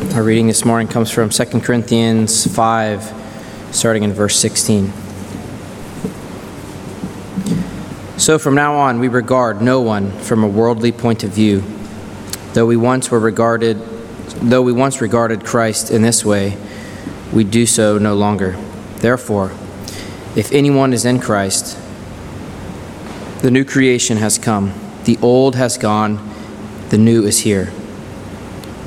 Our reading this morning comes from 2 Corinthians 5, starting in verse 16. So from now on, we regard no one from a worldly point of view. Though we once were regarded, though we once regarded Christ in this way, we do so no longer. Therefore, if anyone is in Christ, the new creation has come, the old has gone, the new is here.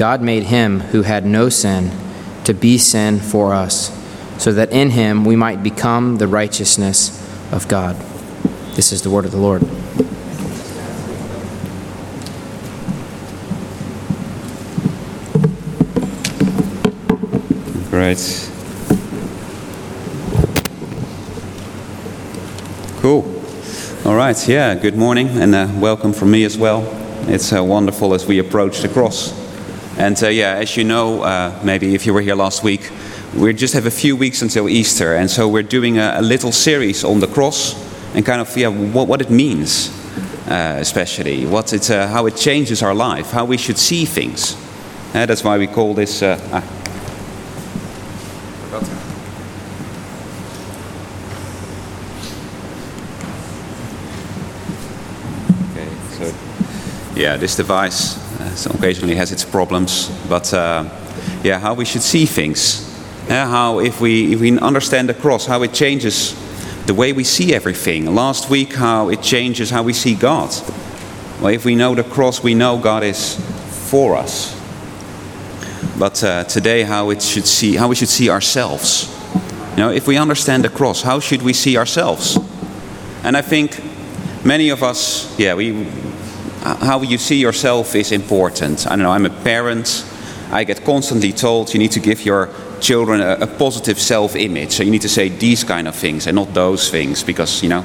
God made him who had no sin to be sin for us, so that in him we might become the righteousness of God. This is the word of the Lord. Great. Cool. All right, yeah, good morning and uh, welcome from me as well. It's uh, wonderful as we approach the cross. And uh, yeah, as you know, uh, maybe if you were here last week, we just have a few weeks until Easter. And so we're doing a, a little series on the cross and kind of yeah, what, what it means, uh, especially, what it, uh, how it changes our life, how we should see things. that's why we call this. Ah, yeah, this device uh, occasionally has its problems, but uh, yeah, how we should see things. Uh, how, if we, if we understand the cross, how it changes the way we see everything. Last week, how it changes how we see God. Well, if we know the cross, we know God is for us. But uh, today, how it should see, how we should see ourselves. You know, if we understand the cross, how should we see ourselves? And I think many of us, yeah, we how you see yourself is important. I don't know, I'm a parent. I get constantly told you need to give your children a, a positive self image. So you need to say these kind of things and not those things because, you know,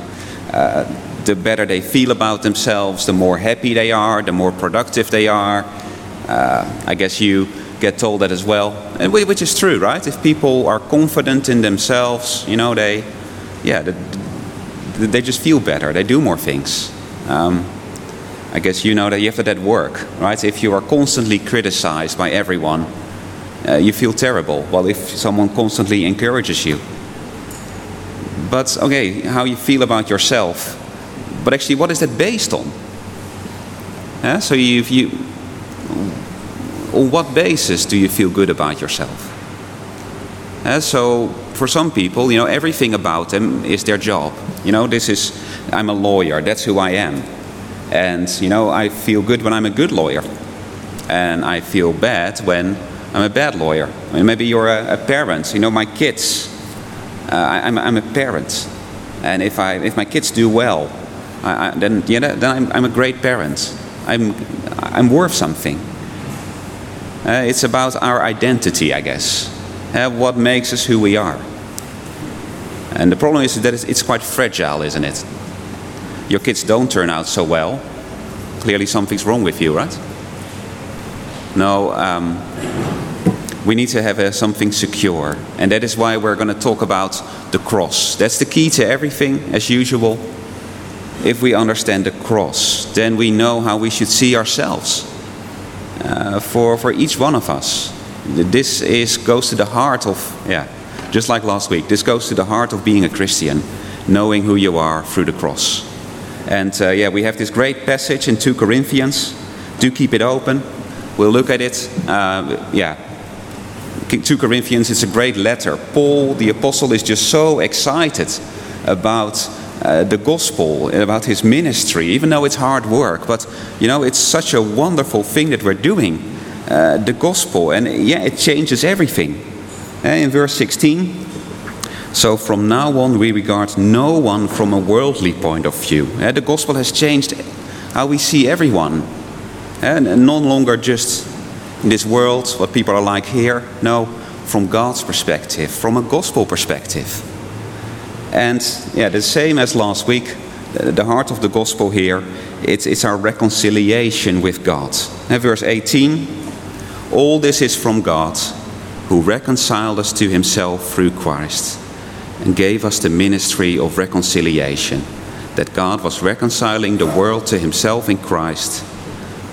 uh, the better they feel about themselves, the more happy they are, the more productive they are. Uh, I guess you get told that as well, and which is true, right? If people are confident in themselves, you know, they, yeah, they, they just feel better. They do more things. Um, I guess you know that you have that work, right? If you are constantly criticized by everyone, uh, you feel terrible. Well, if someone constantly encourages you. But okay, how you feel about yourself. But actually, what is that based on? Yeah, so if you, on what basis do you feel good about yourself? Yeah, so for some people, you know, everything about them is their job. You know, this is, I'm a lawyer, that's who I am. And, you know, I feel good when I'm a good lawyer. And I feel bad when I'm a bad lawyer. I mean, maybe you're a, a, parent. You know, my kids, uh, I, am I'm, I'm a parent. And if, I, if my kids do well, I, I, then, then I'm, I'm a great parent. I'm, I'm worth something. Uh, it's about our identity, I guess. Uh, what makes us who we are. And the problem is that it's quite fragile, isn't it? Your kids don't turn out so well, clearly something's wrong with you, right? No, um, we need to have uh, something secure. And that is why we're going to talk about the cross. That's the key to everything, as usual. If we understand the cross, then we know how we should see ourselves. Uh, for, for each one of us. This is, goes to the heart of, yeah, just like last week, this goes to the heart of being a Christian, knowing who you are through the cross. And uh, yeah, we have this great passage in 2 Corinthians. Do keep it open. We'll look at it. Uh, yeah. 2 Corinthians, it's a great letter. Paul, the apostle, is just so excited about uh, the gospel, about his ministry, even though it's hard work. But, you know, it's such a wonderful thing that we're doing, uh, the gospel. And yeah, it changes everything. Uh, in verse 16, so from now on, we regard no one from a worldly point of view. Uh, the gospel has changed how we see everyone. And no longer just in this world, what people are like here. No, from God's perspective, from a gospel perspective. And yeah, the same as last week, the heart of the gospel here, it's, it's our reconciliation with God. And verse 18 All this is from God, who reconciled us to himself through Christ and gave us the ministry of reconciliation. That God was reconciling the world to himself in Christ,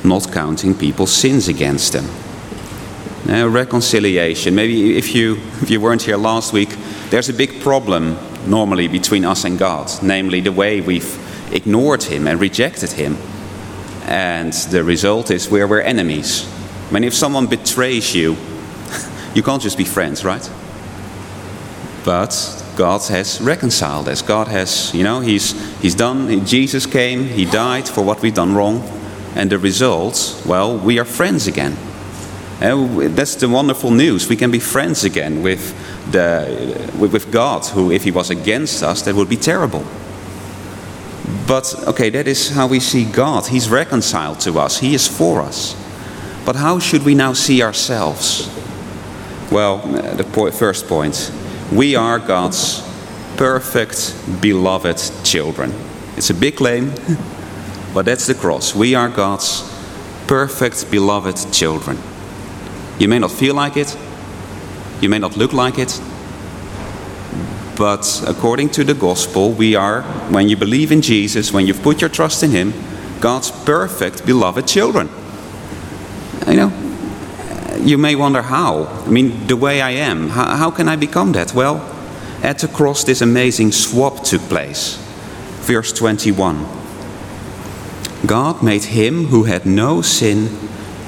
not counting people's sins against them. Now, reconciliation. Maybe if you, if you weren't here last week, there's a big problem normally between us and God, namely the way we've ignored Him and rejected Him. And the result is where we're enemies. I mean, if someone betrays you, you can't just be friends, right? But God has reconciled us. God has, you know, He's, he's done, Jesus came, He died for what we've done wrong. And the result, well, we are friends again. And that's the wonderful news. We can be friends again with, the, with God, who, if He was against us, that would be terrible. But, okay, that is how we see God. He's reconciled to us, He is for us. But how should we now see ourselves? Well, the first point we are God's perfect, beloved children. It's a big claim, but that's the cross. We are God's perfect, beloved children. You may not feel like it, you may not look like it, but according to the gospel, we are, when you believe in Jesus, when you've put your trust in Him, God's perfect, beloved children. You know, you may wonder how. I mean, the way I am, how, how can I become that? Well, at the cross, this amazing swap took place. Verse 21 God made him who had no sin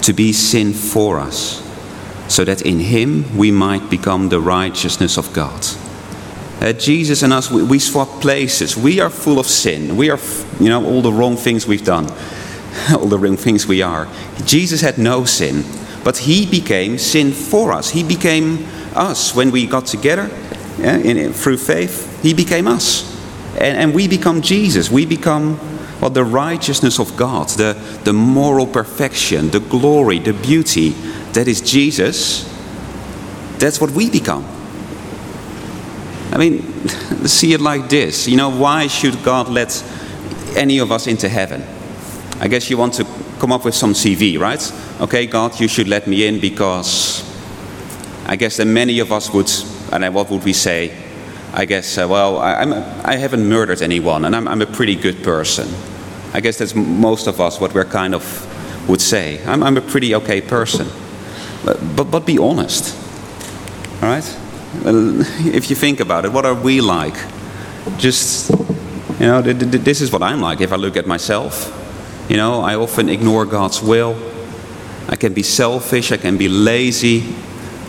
to be sin for us, so that in him we might become the righteousness of God. Uh, Jesus and us, we, we swap places. We are full of sin. We are, you know, all the wrong things we've done, all the wrong things we are. Jesus had no sin. But he became sin for us. He became us. When we got together yeah, in, through faith, he became us. And, and we become Jesus. We become well, the righteousness of God, the, the moral perfection, the glory, the beauty that is Jesus. That's what we become. I mean, see it like this. You know, why should God let any of us into heaven? I guess you want to come up with some CV, right? okay, God, you should let me in because I guess that many of us would, and what would we say? I guess, uh, well, I, I'm I haven't murdered anyone and I'm, I'm, a pretty good person. I guess that's most of us what we're kind of would say. I'm, I'm a pretty okay person. But, but, but be honest, all right? If you think about it, what are we like? Just, you know, this is what I'm like if I look at myself. You know, I often ignore God's will. I can be selfish, I can be lazy,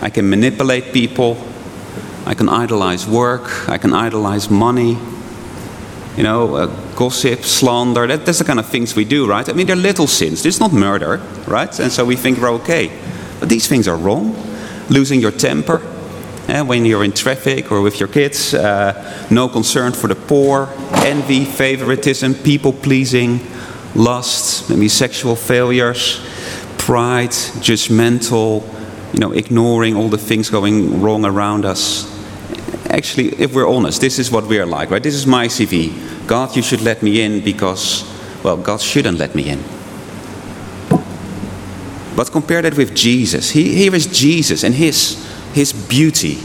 I can manipulate people, I can idolize work, I can idolize money, you know, uh, gossip, slander. That, that's the kind of things we do, right? I mean, they're little sins. It's not murder, right? And so we think we're okay. But these things are wrong. Losing your temper eh, when you're in traffic or with your kids, uh, no concern for the poor, envy, favoritism, people pleasing, lust, maybe sexual failures pride, judgmental, you know, ignoring all the things going wrong around us. Actually, if we're honest, this is what we're like, right? This is my CV. God, you should let me in because, well, God shouldn't let me in. But compare that with Jesus. He, here is Jesus and his, his beauty.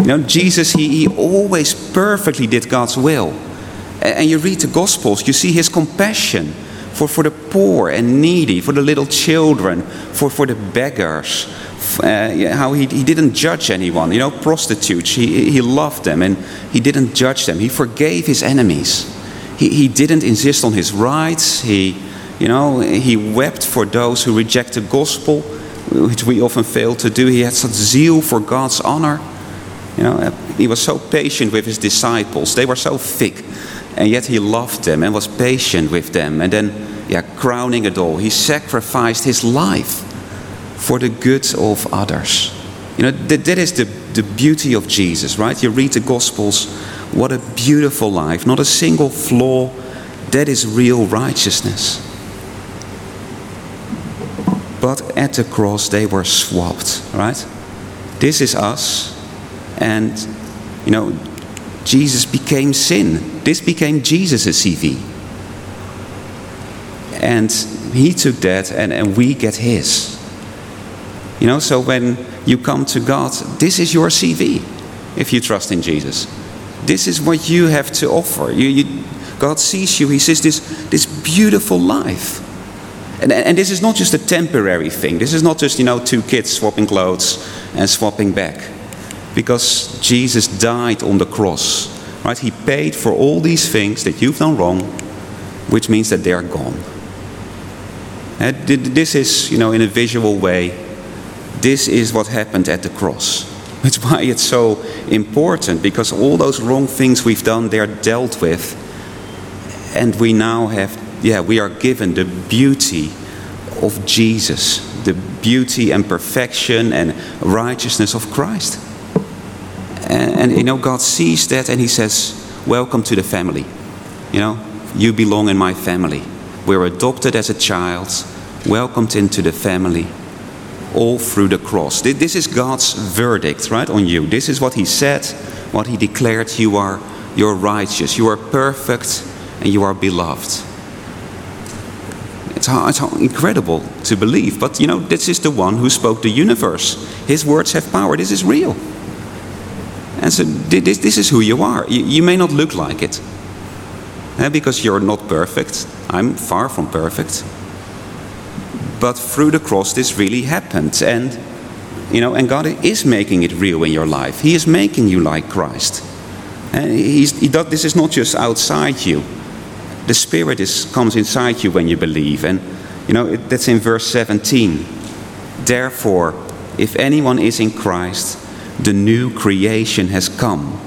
You know, Jesus, he, he always perfectly did God's will. And, and you read the Gospels, you see his compassion for, for the poor and needy, for the little children, for, for the beggars. Uh, how he, he didn't judge anyone. You know, prostitutes, he, he loved them and he didn't judge them. He forgave his enemies. He, he didn't insist on his rights. He, you know, he wept for those who reject the gospel, which we often fail to do. He had such zeal for God's honor. You know, he was so patient with his disciples. They were so thick and yet he loved them and was patient with them. And then, yeah, crowning it all, he sacrificed his life for the good of others. You know, that, that is the, the beauty of Jesus, right? You read the Gospels, what a beautiful life, not a single flaw. That is real righteousness. but at the cross they were swapped, right? This is us, and you know, Jesus became sin. This became Jesus' CV. And he took that, and, and we get his. You know, so when you come to God, this is your CV if you trust in Jesus. This is what you have to offer. You, you, God sees you, He sees this, this beautiful life. And, and this is not just a temporary thing. This is not just, you know, two kids swapping clothes and swapping back. Because Jesus died on the cross. Right? He paid for all these things that you've done wrong, which means that they are gone. Eh, and this is, you know, in a visual way, this is what happened at the cross. That's why it's so important, because all those wrong things we've done, they're dealt with. And we now have, yeah, we are given the beauty of Jesus, the beauty and perfection and righteousness of Christ. And, and, you know, God sees that and He says, Welcome to the family. You know, you belong in my family. We're adopted as a child, welcomed into the family all through the cross. This is God's verdict, right, on you. This is what He said, what He declared. You are, you're righteous, you are perfect, and you are beloved. It's, it's incredible to believe, but you know, this is the one who spoke the universe. His words have power. This is real. And so, this, this is who you are. You, you may not look like it Eh, because you're not perfect. I'm far from perfect. But through the cross this really happened. And you know and god is making it real in your life. He is making you like christ. And he's, he does, this is not just outside you. The spirit is, comes inside you when you believe. And you know it, that's in verse 17 therefore if anyone is in christ the new creation has come.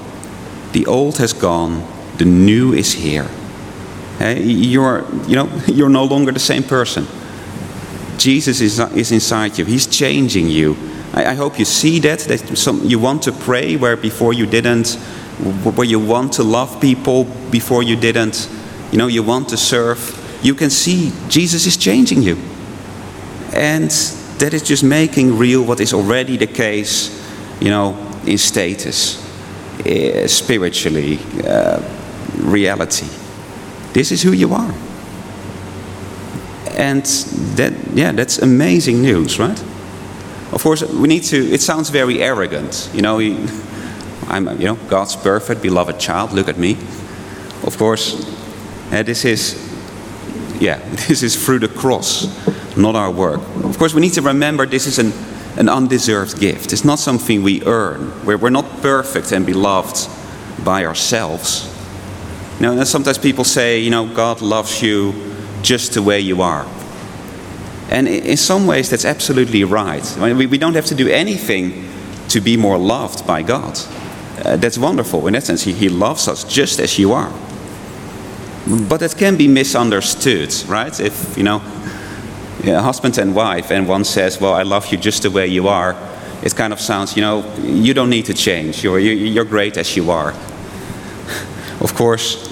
The old has gone the new is here you're you know you're no longer the same person Jesus is, is inside you. He's changing you. I, I hope you see that, that some, you want to pray where before you didn't, where you want to love people before you didn't, you know, you want to serve. You can see Jesus is changing you. And that is just making real what is already the case, you know, in status, uh, spiritually, uh, reality. This is who you are. And that, yeah, that's amazing news, right? Of course, we need to, it sounds very arrogant. You know, he, I'm, you know, God's perfect, beloved child, look at me. Of course, uh, this is, yeah, this is through the cross, not our work. Of course, we need to remember this is an, an undeserved gift. It's not something we earn. We're, we're not perfect and beloved by ourselves. You know, sometimes people say, you know, God loves you just the way you are. And in some ways, that's absolutely right. We don't have to do anything to be more loved by God. Uh, that's wonderful. In that sense, he, he loves us just as you are. But it can be misunderstood, right? If, you know, husband and wife, and one says, Well, I love you just the way you are, it kind of sounds, you know, you don't need to change. You're, you're great as you are. Of course,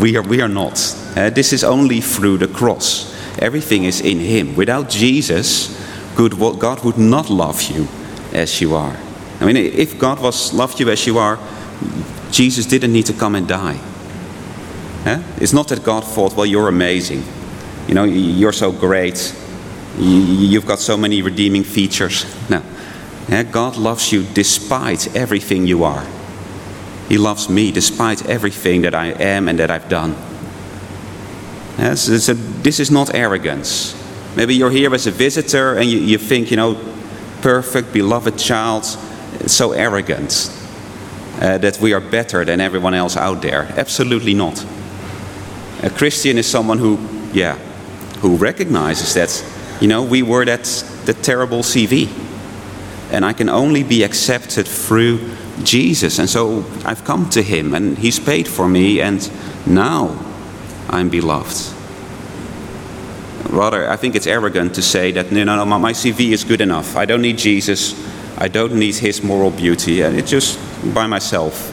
we are, we are not. Uh, this is only through the cross. Everything is in Him. Without Jesus, God would not love you as you are. I mean, if God was loved you as you are, Jesus didn't need to come and die. Uh, it's not that God thought, well, you're amazing. You know, you're so great. You've got so many redeeming features. No. Uh, God loves you despite everything you are. He loves me despite everything that I am and that I've done. Yes, a, this is not arrogance. Maybe you're here as a visitor and you, you think, you know, perfect, beloved child, so arrogant uh, that we are better than everyone else out there. Absolutely not. A Christian is someone who, yeah, who recognizes that, you know, we were that, that terrible CV. And I can only be accepted through Jesus. And so I've come to him and he's paid for me, and now I'm beloved. Rather, I think it's arrogant to say that no, no, no, my CV is good enough. I don't need Jesus. I don't need his moral beauty. And it's just by myself.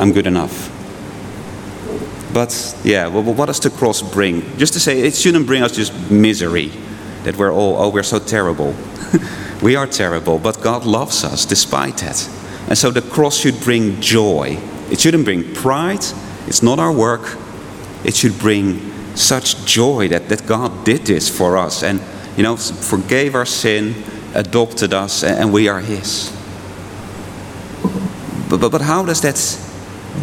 I'm good enough. But yeah, well, what does the cross bring? Just to say, it shouldn't bring us just misery. that we're all, oh, we're so terrible. we are terrible, but God loves us despite that. And so the cross should bring joy. It shouldn't bring pride. It's not our work. It should bring such joy that, that God did this for us and, you know, forgave our sin, adopted us, and we are His. But, but, but how does that,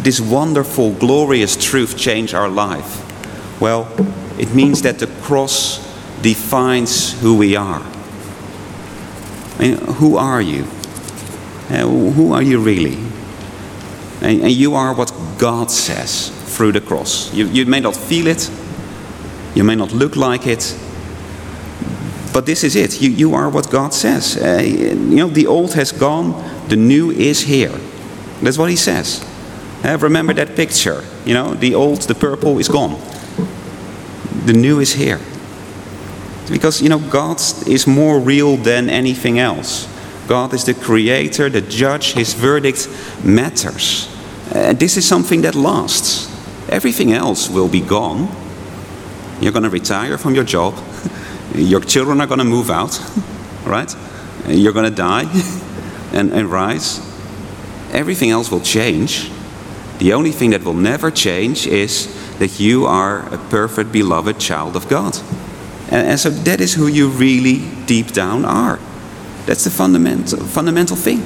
this wonderful, glorious truth change our life? Well, it means that the cross defines who we are. I mean, who are you? Uh, who are you really? And, and, you are what God says through the cross. You, you may not feel it, you may not look like it, but this is it. You, you are what God says. Uh, you know, the old has gone, the new is here. That's what he says. Uh, remember that picture. You know, the old, the purple is gone. The new is here. Because, you know, God is more real than anything else. God is the creator, the judge, his verdict matters. And this is something that lasts. Everything else will be gone. You're going to retire from your job. your children are going to move out, right? You're going to die and, and rise. Everything else will change. The only thing that will never change is that you are a perfect, beloved child of God. And, and so that is who you really deep down are. That's the fundamental, fundamental thing.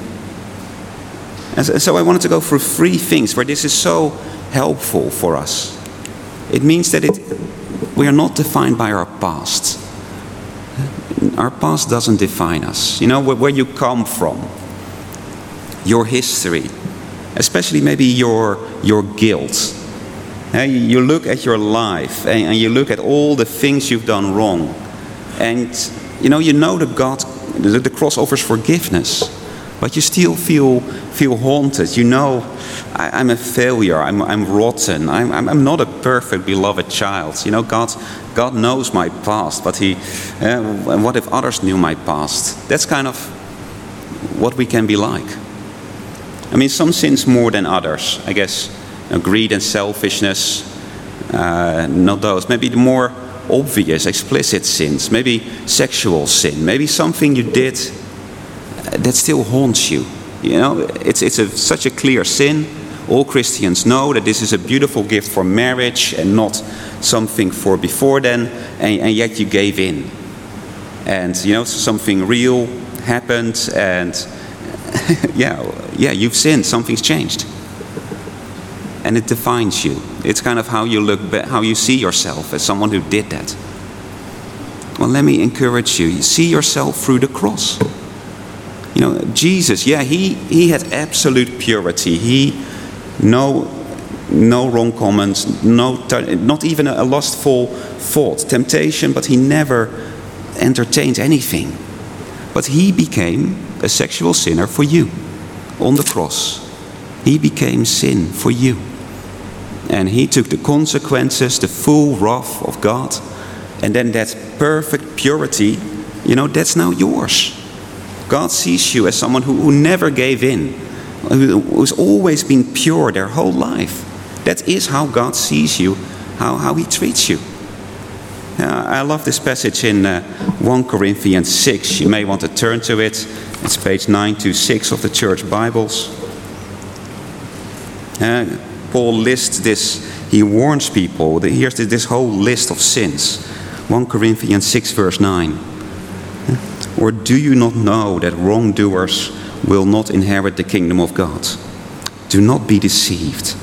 And so, I wanted to go through three things where this is so helpful for us. It means that it, we are not defined by our past. Our past doesn't define us. You know, where, you come from, your history, especially maybe your, your guilt. you look at your life and, and you look at all the things you've done wrong. And you know, you know that God, the, the cross offers forgiveness, but you still feel, feel haunted. You know, I, am a failure, I'm, I'm rotten, I'm, I'm, not a perfect, beloved child. You know, God, God knows my past, but He, uh, what if others knew my past? That's kind of what we can be like. I mean, some sins more than others. I guess you know, greed and selfishness, uh, not those. Maybe the more obvious, explicit sins. Maybe sexual sin. Maybe something you did that still haunts you. You know, it's, it's a, such a clear sin. All Christians know that this is a beautiful gift for marriage and not something for before then, and, and yet you gave in. And, you know, something real happened, and yeah, yeah, you've sinned, something's changed. And it defines you. It's kind of how you look, how you see yourself as someone who did that. Well, let me encourage you. You see yourself through the cross. You know, Jesus, yeah, he, he had absolute purity. He, no, no wrong comments, no, not even a lustful thought, temptation, but he never entertained anything. But he became a sexual sinner for you on the cross. He became sin for you. And he took the consequences, the full wrath of God. And then that perfect purity, you know, that's now yours. God sees you as someone who, who never gave in, who's always been pure their whole life. That is how God sees you, how, how he treats you. Uh, I love this passage in uh, 1 Corinthians 6. You may want to turn to it. It's page 926 of the church Bibles. Uh, Paul lists this, he warns people. Here's this whole list of sins 1 Corinthians 6, verse 9. Or do you not know that wrongdoers will not inherit the kingdom of God? Do not be deceived.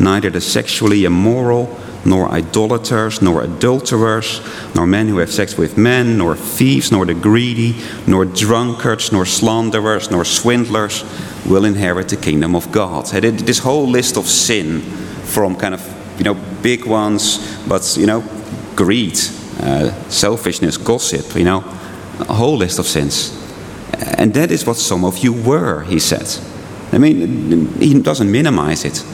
Neither the sexually immoral, nor idolaters, nor adulterers, nor men who have sex with men, nor thieves, nor the greedy, nor drunkards, nor slanderers, nor swindlers will inherit the kingdom of God. This whole list of sin, from kind of you know big ones, but you know greed, uh, selfishness, gossip, you know, a whole list of sins. And that is what some of you were, he said. I mean, he doesn't minimize it,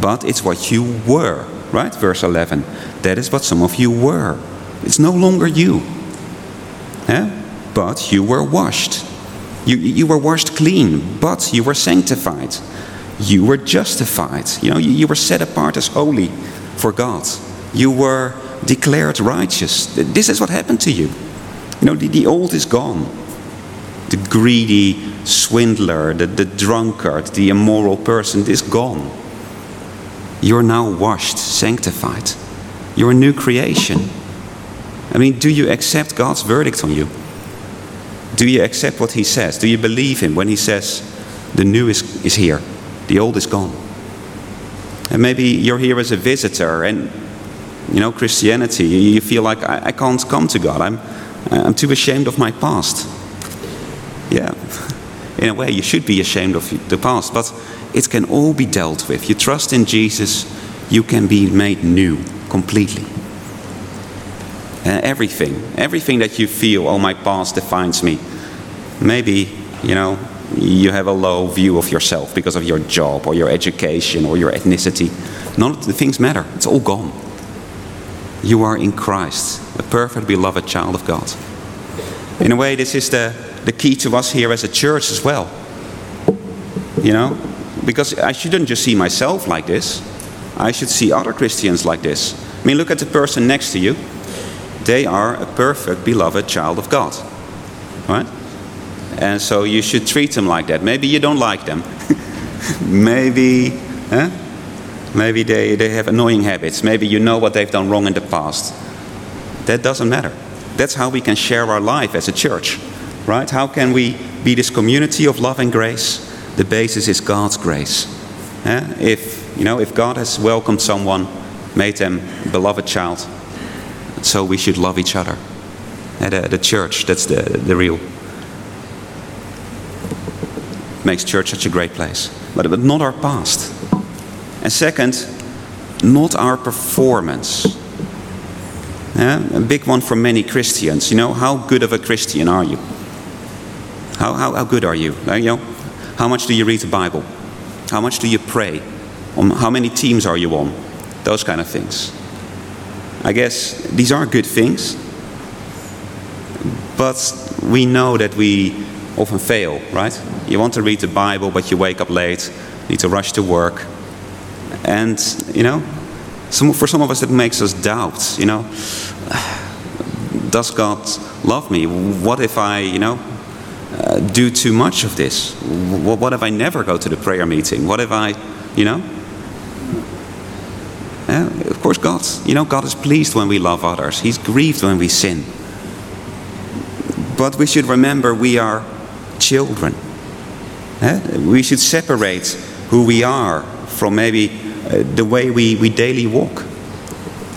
but it's what you were right? Verse 11. That is what some of you were. It's no longer you. Eh? But you were washed. You, you were washed clean, but you were sanctified. You were justified. You know, you, you were set apart as holy for God. You were declared righteous. This is what happened to you. You know, the, the old is gone. The greedy swindler, the, the drunkard, the immoral person is gone. You're now washed, sanctified. You're a new creation. I mean, do you accept God's verdict on you? Do you accept what He says? Do you believe Him when He says, the new is, is here, the old is gone? And maybe you're here as a visitor and, you know, Christianity, you feel like I, I can't come to God. I'm, I'm too ashamed of my past. Yeah, in a way, you should be ashamed of the past, but it can all be dealt with. You trust in Jesus, you can be made new completely. Uh, everything, everything that you feel, oh, my past defines me. Maybe, you know, you have a low view of yourself because of your job or your education or your ethnicity. None of the things matter, it's all gone. You are in Christ, a perfect, beloved child of God. In a way, this is the, the key to us here as a church as well. You know? Because I shouldn't just see myself like this, I should see other Christians like this. I mean, look at the person next to you. They are a perfect, beloved child of God. Right? And so you should treat them like that. Maybe you don't like them. Maybe? Maybe they, they have annoying habits. Maybe you know what they've done wrong in the past. That doesn't matter. That's how we can share our life as a church, right? How can we be this community of love and grace? The basis is God's grace. Eh? If you know, if God has welcomed someone, made them beloved child, so we should love each other. The, the church, that's the, the real makes church such a great place. But, but not our past. And second, not our performance. Yeah, a big one for many Christians. You know, how good of a Christian are you? How, how, how good are you? Uh, you know, how much do you read the Bible? How much do you pray? Um, how many teams are you on? Those kind of things. I guess these are good things, but we know that we often fail, right? You want to read the Bible, but you wake up late, need to rush to work. And, you know, some, for some of us, it makes us doubt, you know, does God love me? What if I, you know, uh, do too much of this? What, what if I never go to the prayer meeting? What if I, you know? Course, God, you know, God is pleased when we love others. He's grieved when we sin. But we should remember we are children. Eh? We should separate who we are from maybe uh, the way we, we daily walk.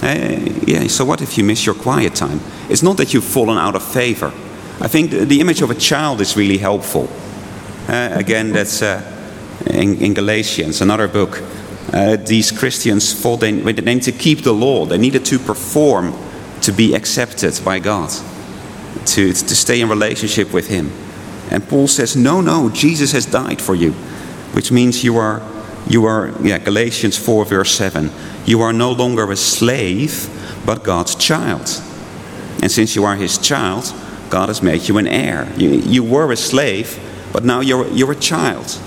Uh, yeah, so what if you miss your quiet time? It's not that you've fallen out of favor. I think the, the image of a child is really helpful. Uh, again, that's uh, in, in, Galatians, another book. Uh, these Christians fall, they, they need to keep the law, they needed to perform to be accepted by God, to, to stay in relationship with Him. And Paul says, no, no, Jesus has died for you, which means you are, you are, yeah, Galatians 4, verse 7. You are no longer a slave, but God's child. And since you are his child, God has made you an heir. You, you were a slave, but now you're, you're a child.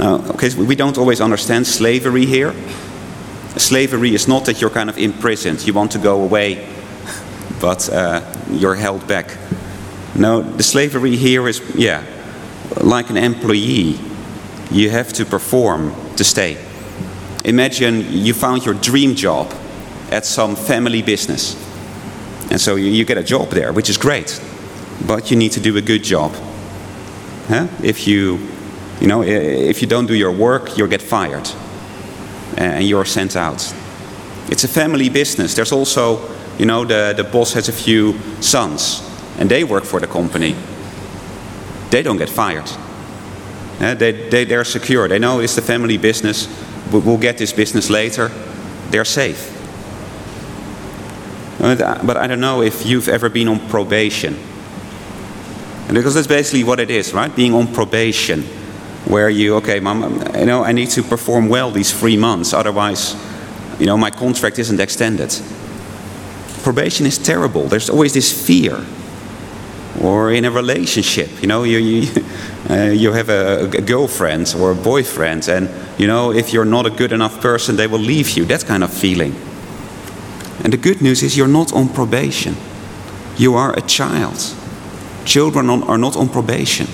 Now, okay, we don't always understand slavery here. Slavery is not that you're kind of imprisoned, you want to go away, but uh, you're held back. No, the slavery here is, yeah, like an employee. You have to perform to stay. Imagine you found your dream job at some family business. And so you, you get a job there, which is great. But you need to do a good job. Huh? If you, you know, if you don't do your work, you'll get fired. And you're sent out. It's a family business. There's also, you know, the, the boss has a few sons and they work for the company, they don't get fired. Uh, they, they, they're secure. They know it's the family business. We'll get this business later. They're safe. But I don't know if you've ever been on probation. Because that's basically what it is, right? Being on probation. Where you, okay, mom, you know, I need to perform well these three months. Otherwise, you know, my contract isn't extended. Probation is terrible. There's always this fear or in a relationship you know you, you, uh, you have a, a, girlfriend or a boyfriend and you know if you're not a good enough person they will leave you that kind of feeling and the good news is you're not on probation You are a child. Children are not on probation.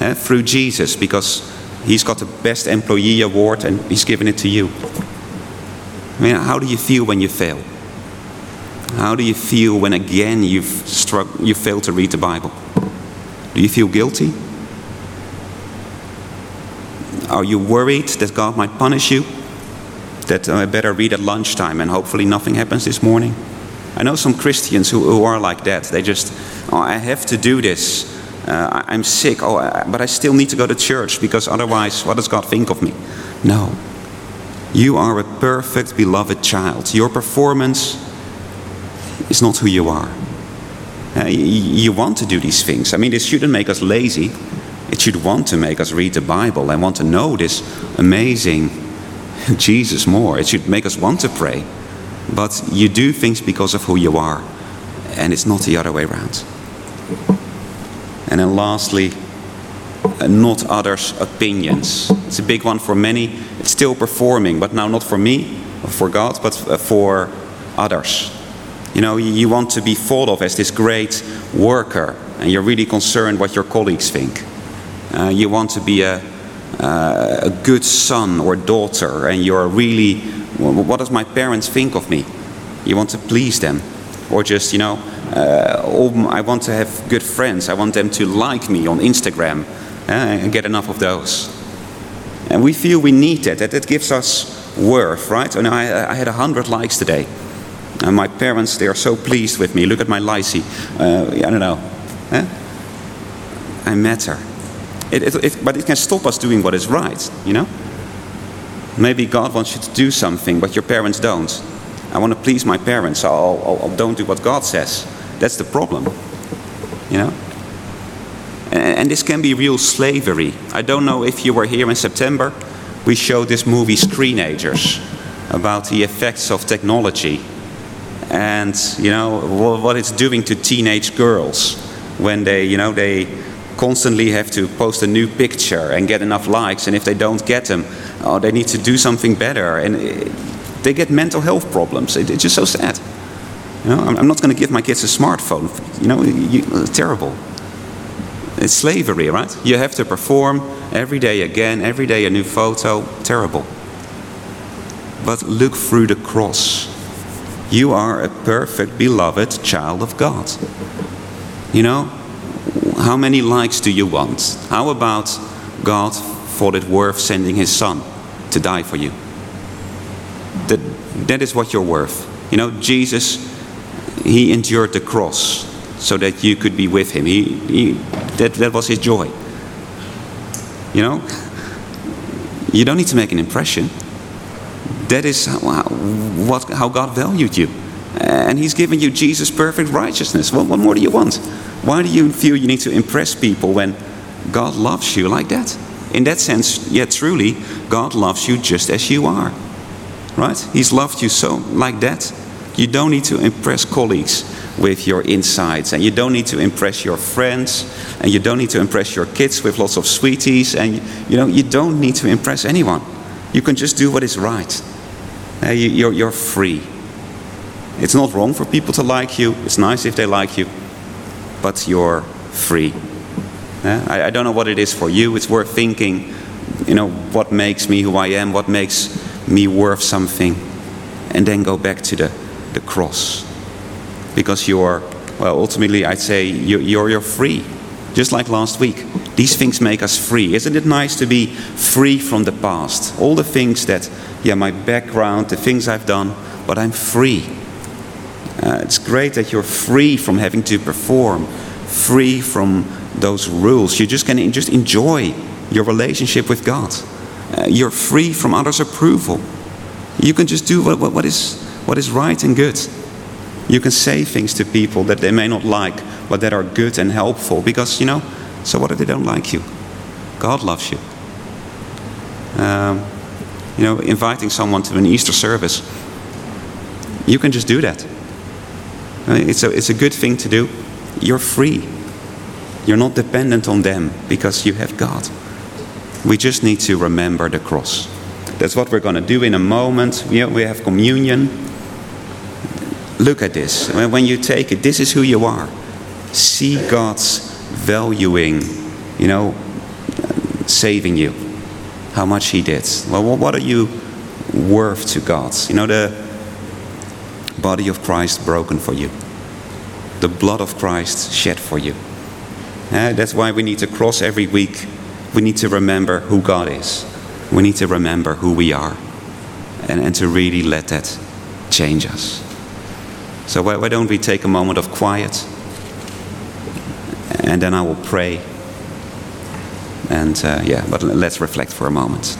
Eh, through Jesus, because he's got the best employee award and he's given it to you. I mean, how do you feel when you fail? How do you feel when again you've struck, you failed to read the Bible? Do you feel guilty? Are you worried that God might punish you? That I better read at lunchtime and hopefully nothing happens this morning? I know some Christians who, who are like that. They just, oh, I have to do this. Uh, I'm sick, oh, but I still need to go to church because otherwise, what does God think of me? No. You are a perfect, beloved child. Your performance is not who you are. Uh, you want to do these things. I mean, this shouldn't make us lazy. It should want to make us read the Bible and want to know this amazing Jesus more. It should make us want to pray. But you do things because of who you are, and it's not the other way around. And then lastly, uh, not others' opinions. It's a big one for many. It's still performing, but now not for me, for God, but uh, for others. You know, you want to be thought of as this great worker, and you're really concerned what your colleagues think. Uh, you want to be a, uh, a good son or daughter, and you're really, what does my parents think of me? You want to please them. Or just, you know, I want to have good friends. I want them to like me on Instagram uh, and get enough of those. And we feel we need that, that it gives us worth, right? And I, I had 100 likes today. And my parents, they are so pleased with me. Look at my lycée. Uh, I don't know. Eh? I matter. It, it, it, but it can stop us doing what is right, you know? Maybe God wants you to do something, but your parents don't. I want to please my parents, so I'll, I'll, I'll don't do what God says. That's the problem, you know? And, and this can be real slavery. I don't know if you were here in September. We showed this movie, Screenagers, about the effects of technology and you know what it's doing to teenage girls when they you know they constantly have to post a new picture and get enough likes and if they don't get them oh, they need to do something better and eh, they get mental health problems it, it's just so sad you know, I'm, not going to give my kids a smartphone you know you, it's terrible it's slavery right you have to perform every day again every day a new photo terrible but look through the cross you are a perfect, beloved child of God. You know, how many likes do you want? How about God thought it worth sending his son to die for you? That, that is what you're worth. You know, Jesus, he endured the cross so that you could be with him. He, he, that, that was his joy. You know, you don't need to make an impression. That is how, what, how God valued you. And He's given you Jesus' perfect righteousness. What, what more do you want? Why do you feel you need to impress people when God loves you like that? In that sense, yeah, truly, God loves you just as you are. Right? He's loved you so like that. You don't need to impress colleagues with your insights, and you don't need to impress your friends, and you don't need to impress your kids with lots of sweeties, and you know, you don't need to impress anyone. You can just do what is right. You, you're, free. It's not wrong for people to like you. It's nice if they like you. But you're free. I don't know what it is for you. It's worth thinking, you know, what makes me who I am, what makes me worth something. And then go back to the, the cross. Because you're, well, ultimately, I'd say you're, you're, you're free. Just like last week. These things make us free. Isn't it nice to be free from the past? All the things that, yeah, my background, the things I've done, but I'm free. Uh, it's great that you're free from having to perform, free from those rules. You just can just enjoy your relationship with God. Uh, you're free from others' approval. You can just do what, what, what, is, what is right and good. You can say things to people that they may not like, but that are good and helpful because, you know, so what if they don't like you? God loves you. Um, you know, inviting someone to an Easter service, you can just do that. It's a, it's a good thing to do. You're free. You're not dependent on them because you have God. We just need to remember the cross. That's what we're going to do in a moment. We have communion. Look at this. When you take it, this is who you are. See God's valuing, you know, saving you. How much He did. Well, what are you worth to God? You know, the body of Christ broken for you, the blood of Christ shed for you. Uh, that's why we need to cross every week. We need to remember who God is. We need to remember who we are. And, and to really let that change us. So, why, why don't we take a moment of quiet? And then I will pray. And uh, yeah, but let's reflect for a moment.